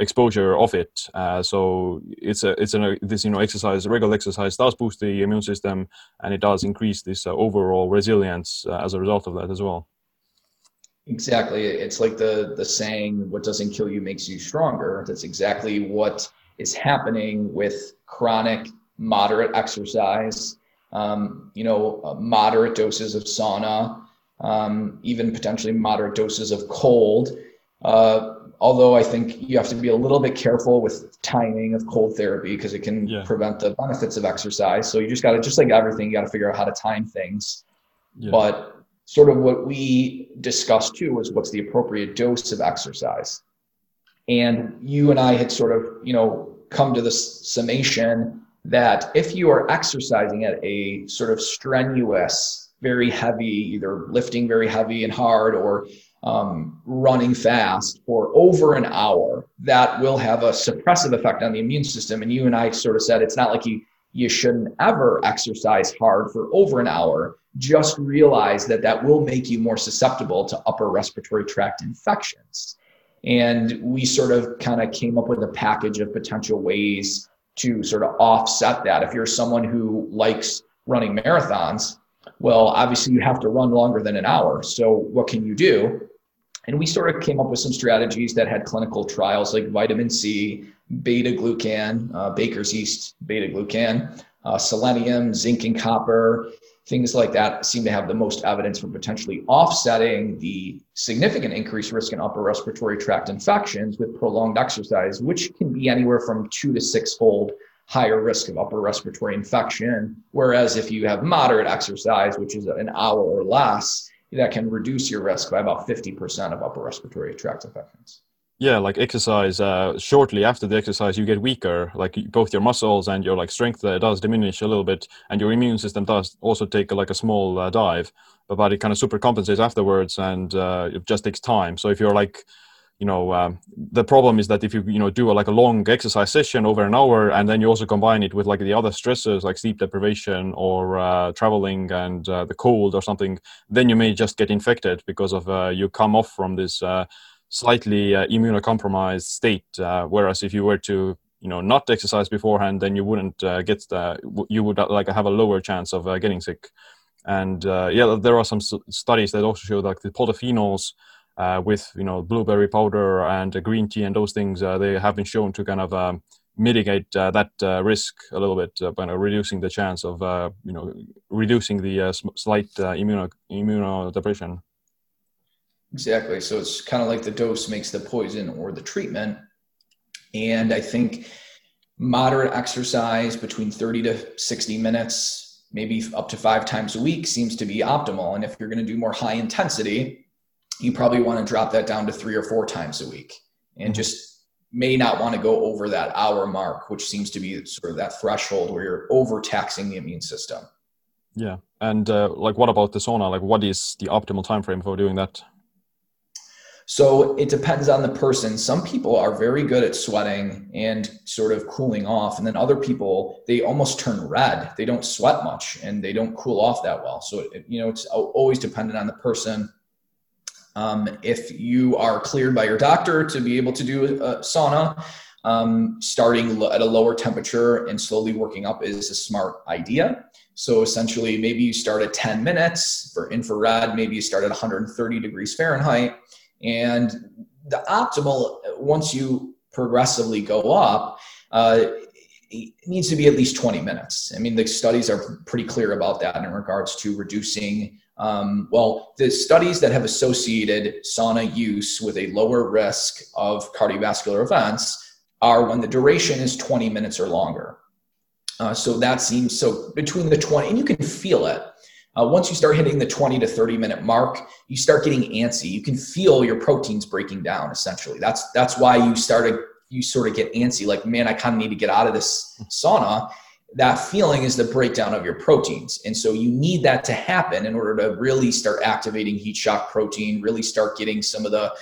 exposure of it. Uh, so it's a it's a this you know exercise regular exercise does boost the immune system and it does increase this uh, overall resilience uh, as a result of that as well. Exactly, it's like the the saying, "What doesn't kill you makes you stronger." That's exactly what is happening with chronic moderate exercise, um, you know, uh, moderate doses of sauna, um, even potentially moderate doses of cold. Uh, although I think you have to be a little bit careful with timing of cold therapy because it can yeah. prevent the benefits of exercise. So you just got to, just like everything, you got to figure out how to time things. Yeah. But sort of what we discussed too was what's the appropriate dose of exercise. And you and I had sort of, you know, come to this summation that if you are exercising at a sort of strenuous, very heavy, either lifting very heavy and hard or um, running fast for over an hour, that will have a suppressive effect on the immune system. And you and I sort of said it's not like you you shouldn't ever exercise hard for over an hour. Just realize that that will make you more susceptible to upper respiratory tract infections. And we sort of kind of came up with a package of potential ways to sort of offset that. If you're someone who likes running marathons, well, obviously you have to run longer than an hour. So what can you do? And we sort of came up with some strategies that had clinical trials like vitamin C, beta glucan, uh, baker's yeast beta glucan, uh, selenium, zinc, and copper, things like that seem to have the most evidence for potentially offsetting the significant increased risk in upper respiratory tract infections with prolonged exercise, which can be anywhere from two to six fold higher risk of upper respiratory infection. Whereas if you have moderate exercise, which is an hour or less, that can reduce your risk by about 50% of upper respiratory tract infections yeah like exercise uh, shortly after the exercise you get weaker like both your muscles and your like strength uh, does diminish a little bit and your immune system does also take like a small uh, dive. But, but it kind of super compensates afterwards and uh, it just takes time. So if you're like you know um, the problem is that if you you know do a, like a long exercise session over an hour and then you also combine it with like the other stresses like sleep deprivation or uh, traveling and uh, the cold or something then you may just get infected because of you come off from this slightly uh, immunocompromised state. Uh, whereas if you were to you know not exercise beforehand, then you wouldn't uh, get the you would uh, like have a lower chance of uh, getting sick. And uh, yeah, there are some studies that also show that the polyphenols. with you know blueberry powder and green tea and those things, they have been shown to kind of um, mitigate that risk a little bit by reducing the chance of you know reducing the slight immuno immunodepression. Exactly. So it's kind of like the dose makes the poison or the treatment. And I think moderate exercise between 30 to 60 minutes, maybe up to five times a week, seems to be optimal. And if you're going to do more high intensity, you probably want to drop that down to three or four times a week and mm-hmm. just may not want to go over that hour mark, which seems to be sort of that threshold where you're overtaxing the immune system. Yeah. And uh, like, what about the sauna? Like, what is the optimal time frame for doing that? So it depends on the person. Some people are very good at sweating and sort of cooling off. And then other people, they almost turn red. They don't sweat much and they don't cool off that well. So, it, you know, it's always dependent on the person. Um, if you are cleared by your doctor to be able to do a sauna, um, starting at a lower temperature and slowly working up is a smart idea. So essentially, maybe you start at 10 minutes for infrared, maybe you start at 130 degrees Fahrenheit and the optimal, once you progressively go up, uh, needs to be at least 20 minutes. I mean, the studies are pretty clear about that in regards to reducing. Um, well, the studies that have associated sauna use with a lower risk of cardiovascular events are when the duration is 20 minutes or longer. Uh, so that seems so between the 20, and you can feel it. Uh, once you start hitting the 20 to 30 minute mark, you start getting antsy. You can feel your proteins breaking down. Essentially, that's that's why you started you sort of get antsy, like, man, I kind of need to get out of this sauna. That feeling is the breakdown of your proteins. And so you need that to happen in order to really start activating heat shock protein, really start getting some of the,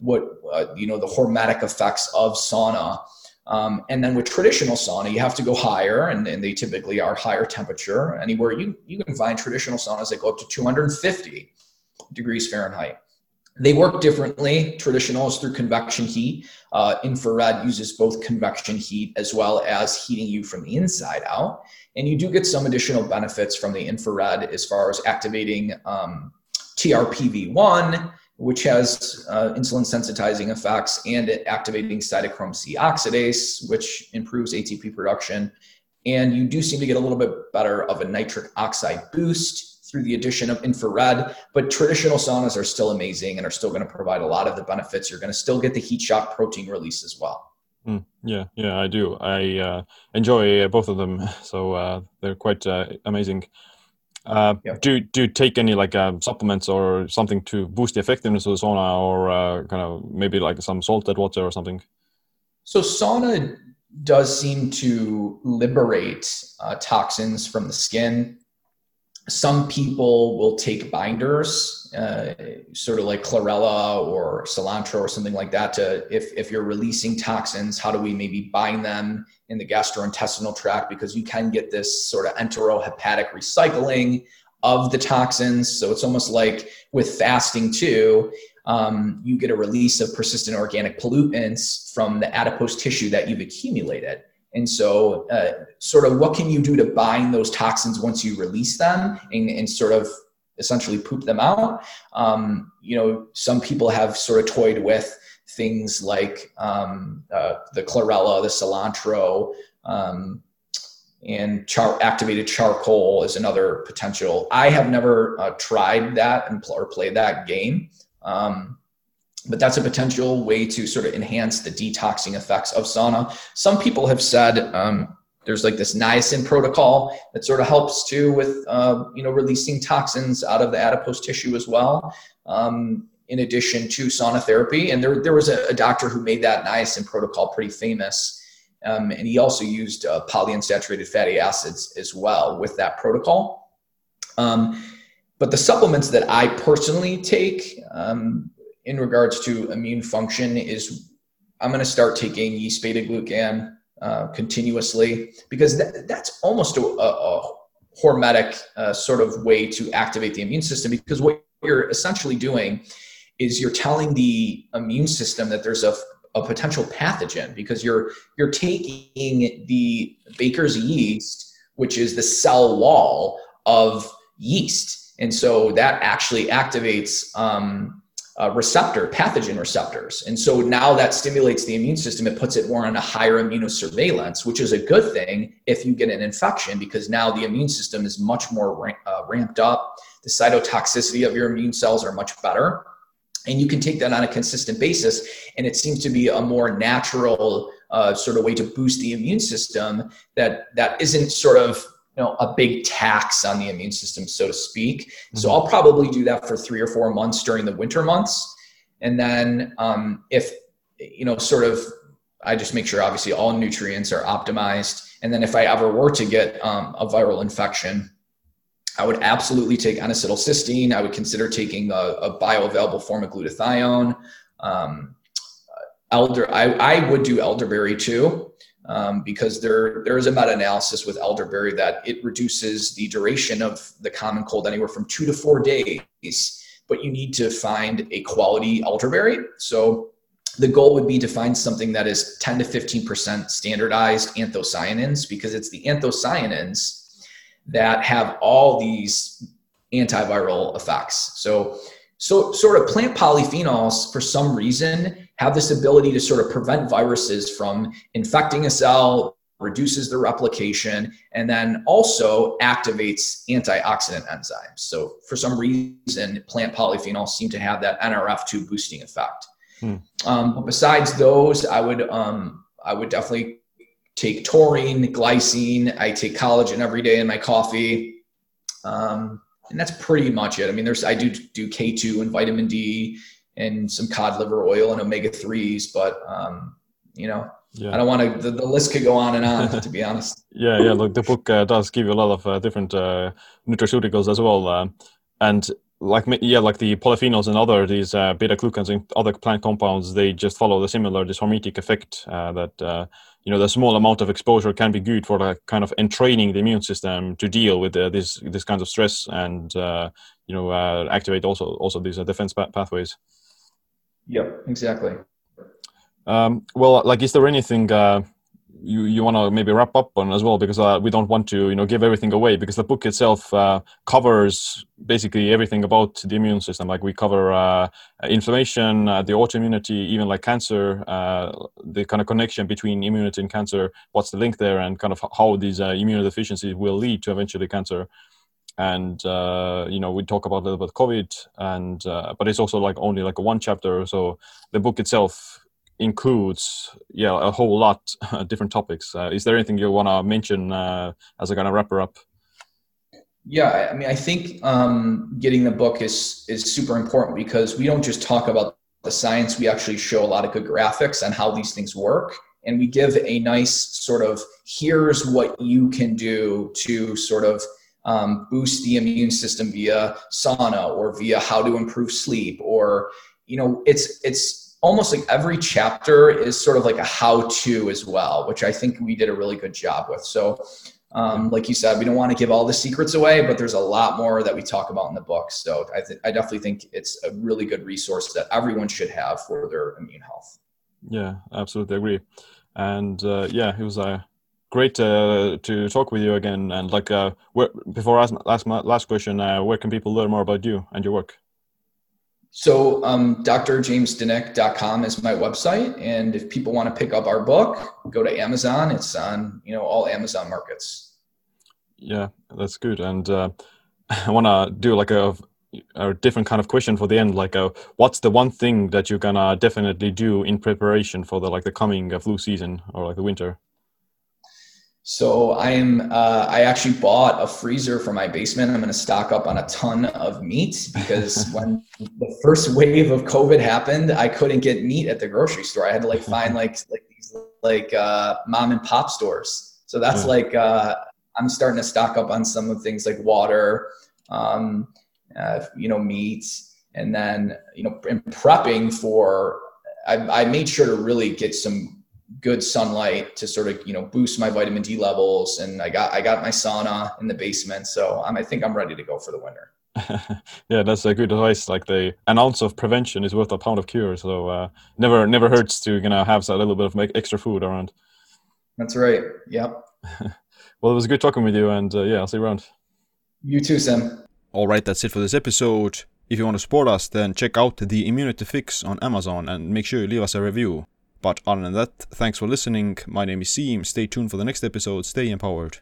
what, uh, you know, the hormetic effects of sauna. Um, and then with traditional sauna, you have to go higher, and, and, they typically are higher temperature. Anywhere you, you can find traditional saunas that go up to 250 degrees Fahrenheit. They work differently. Traditional is through convection heat. Uh, infrared uses both convection heat as well as heating you from the inside out. And you do get some additional benefits from the infrared as far as activating um, TRPV1, which has uh, insulin sensitizing effects, and it activating cytochrome C oxidase, which improves ATP production. And you do seem to get a little bit better of a nitric oxide boost through the addition of infrared. But traditional saunas are still amazing and are still going to provide a lot of the benefits. You're going to still get the heat shock protein release as well. Mm, yeah, yeah, I do. I uh, enjoy both of them, (laughs) so uh, they're quite uh, amazing. Uh. Do do you take any like uh, supplements or something to boost the effectiveness of the sauna, or uh, kind of maybe like some salted water or something? So sauna does seem to liberate toxins from the skin some people will take binders, uh, sort of like chlorella or cilantro or something like that. To if if you're releasing toxins, how do we maybe bind them in the gastrointestinal tract? Because you can get this sort of enterohepatic recycling of the toxins. So it's almost like with fasting too. Um, you get a release of persistent organic pollutants from the adipose tissue that you've accumulated. And so, uh, sort of, what can you do to bind those toxins once you release them and, and sort of essentially poop them out? Um, you know, some people have sort of toyed with things like um, uh, the chlorella, the cilantro, um, and char- activated charcoal is another potential. I have never uh, tried that and pl- or played that game. Um, but that's a potential way to sort of enhance the detoxing effects of sauna. Some people have said um, there's like this niacin protocol that sort of helps too with uh, you know releasing toxins out of the adipose tissue as well. Um, in addition to sauna therapy, and there there was a, a doctor who made that niacin protocol pretty famous, um, and he also used uh, polyunsaturated fatty acids as well with that protocol. Um, but the supplements that I personally take, um, in regards to immune function is I'm going to start taking yeast beta glucan uh, continuously because that, that's almost a, a, a hormetic uh, sort of way to activate the immune system because what you're essentially doing is you're telling the immune system that there's a, a potential pathogen because you're you're taking the baker's yeast which is the cell wall of yeast. And so that actually activates um, uh, receptor, pathogen receptors. And so now that stimulates the immune system. It puts it more on a higher immunosurveillance, which is a good thing if you get an infection because now the immune system is much more uh, ramped up. The cytotoxicity of your immune cells are much better. And you can take that on a consistent basis. And it seems to be a more natural uh, sort of way to boost the immune system that, that isn't sort of you know a big tax on the immune system so to speak. Mm-hmm. so i'll probably do that for three or four months during the winter months. And then um, if you know sort of i just make sure obviously all nutrients are optimized. And then if i ever were to get um, a viral infection i would absolutely take N-acetylcysteine. I would consider taking a, a bioavailable form of glutathione. Um, elder I, I would do elderberry too um, because there there is a meta-analysis with elderberry that it reduces the duration of the common cold anywhere from two to four days. But you need to find a quality elderberry. So the goal would be to find something that is 10 to 15% standardized anthocyanins because it's the anthocyanins that have all these antiviral effects. So so sort of plant polyphenols for some reason have this ability to sort of prevent viruses from infecting a cell, reduces the replication, and then also activates antioxidant enzymes. So, for some reason, plant polyphenols seem to have that NRF2 boosting effect. Hmm. Um, besides those, I would um, I would definitely take taurine, glycine. I take collagen every day in my coffee, um, and that's pretty much it. I mean, there's I do do K2 and vitamin D and some cod liver oil and omega threes, but um, you know, yeah. I don't want to. The, the, list could go on and on. to be (laughs) honest. Yeah, yeah. Look, the book uh, does give you a lot of uh, different uh, nutraceuticals as well, uh, and like yeah, like the polyphenols and other these uh, beta glucans and other plant compounds, they just follow the similar this hormetic effect uh, that you know the small amount of exposure can be good for like kind of entraining the immune system to deal with this this kind of stress and you know activate also also these defense pathways. Yep, exactly. Um, well, like, is there anything uh, you you want to maybe wrap up on as well? Because uh, we don't want to, you know, give everything away. Because the book itself uh, covers basically everything about the immune system. Like we cover uh, inflammation, uh, the autoimmunity, even like cancer, uh, the kind of connection between immunity and cancer. What's the link there, and kind of how these immunodeficiencies will lead to eventually cancer and uh, you know we talk about a little bit covid and uh, but it's also like only like a one chapter. So the book itself includes yeah a whole lot of (laughs) different topics. Uh, is there anything you want to mention uh, as a kind of wrapper up? Yeah i mean i think um, getting the book is is super important because we don't just talk about the science. We actually show a lot of good graphics on how these things work. And we give a nice sort of here's what you can do to sort of um, boost the immune system via sauna or via how to improve sleep or you know it's it's almost like every chapter is sort of like a how to as well which i think we did a really good job with. So um, like you said we don't want to give all the secrets away but there's a lot more that we talk about in the book. So I, th- I definitely think it's a really good resource that everyone should have for their immune health. Yeah absolutely agree. And uh, yeah it was a great to, to talk with you again. And like, uh, where, before I ask, ask my last question, uh, where can people learn more about you and your work? So, um, drjamesdinic.com is my website, and if people want to pick up our book, go to Amazon. It's on you know all Amazon markets. Yeah, that's good. And uh, (laughs) I want to do like a a different kind of question for the end like uh, what's the one thing that you're gonna definitely do in preparation for the like the coming uh, flu season or like the winter so I am. Uh, I actually bought a freezer for my basement. I'm going to stock up on a ton of meat because (laughs) when the first wave of COVID happened, I couldn't get meat at the grocery store. I had to like find (laughs) like like these like uh, mom and pop stores. So that's yeah. like uh, I'm starting to stock up on some of things like water, um, uh, you know, meat, and then you know, in prepping for. I, I made sure to really get some good sunlight to sort of you know boost my vitamin D levels, and I got I got my sauna in the basement, so I'm, I think I'm ready to go for the winter. (laughs) yeah, that's a good advice. Like the an ounce of prevention is worth a pound of cure. So uh, never never hurts to you know have a little bit of extra food around. That's right. Yep. (laughs) well, it was good talking with you, and uh, yeah, I'll see you around. You too, Sam. All right, that's it for this episode. If you want to support us, then check out the Immunity Fix on Amazon and make sure you leave us a review. But other than that, thanks for listening. My name is Siim. Stay tuned for the next episode. Stay empowered.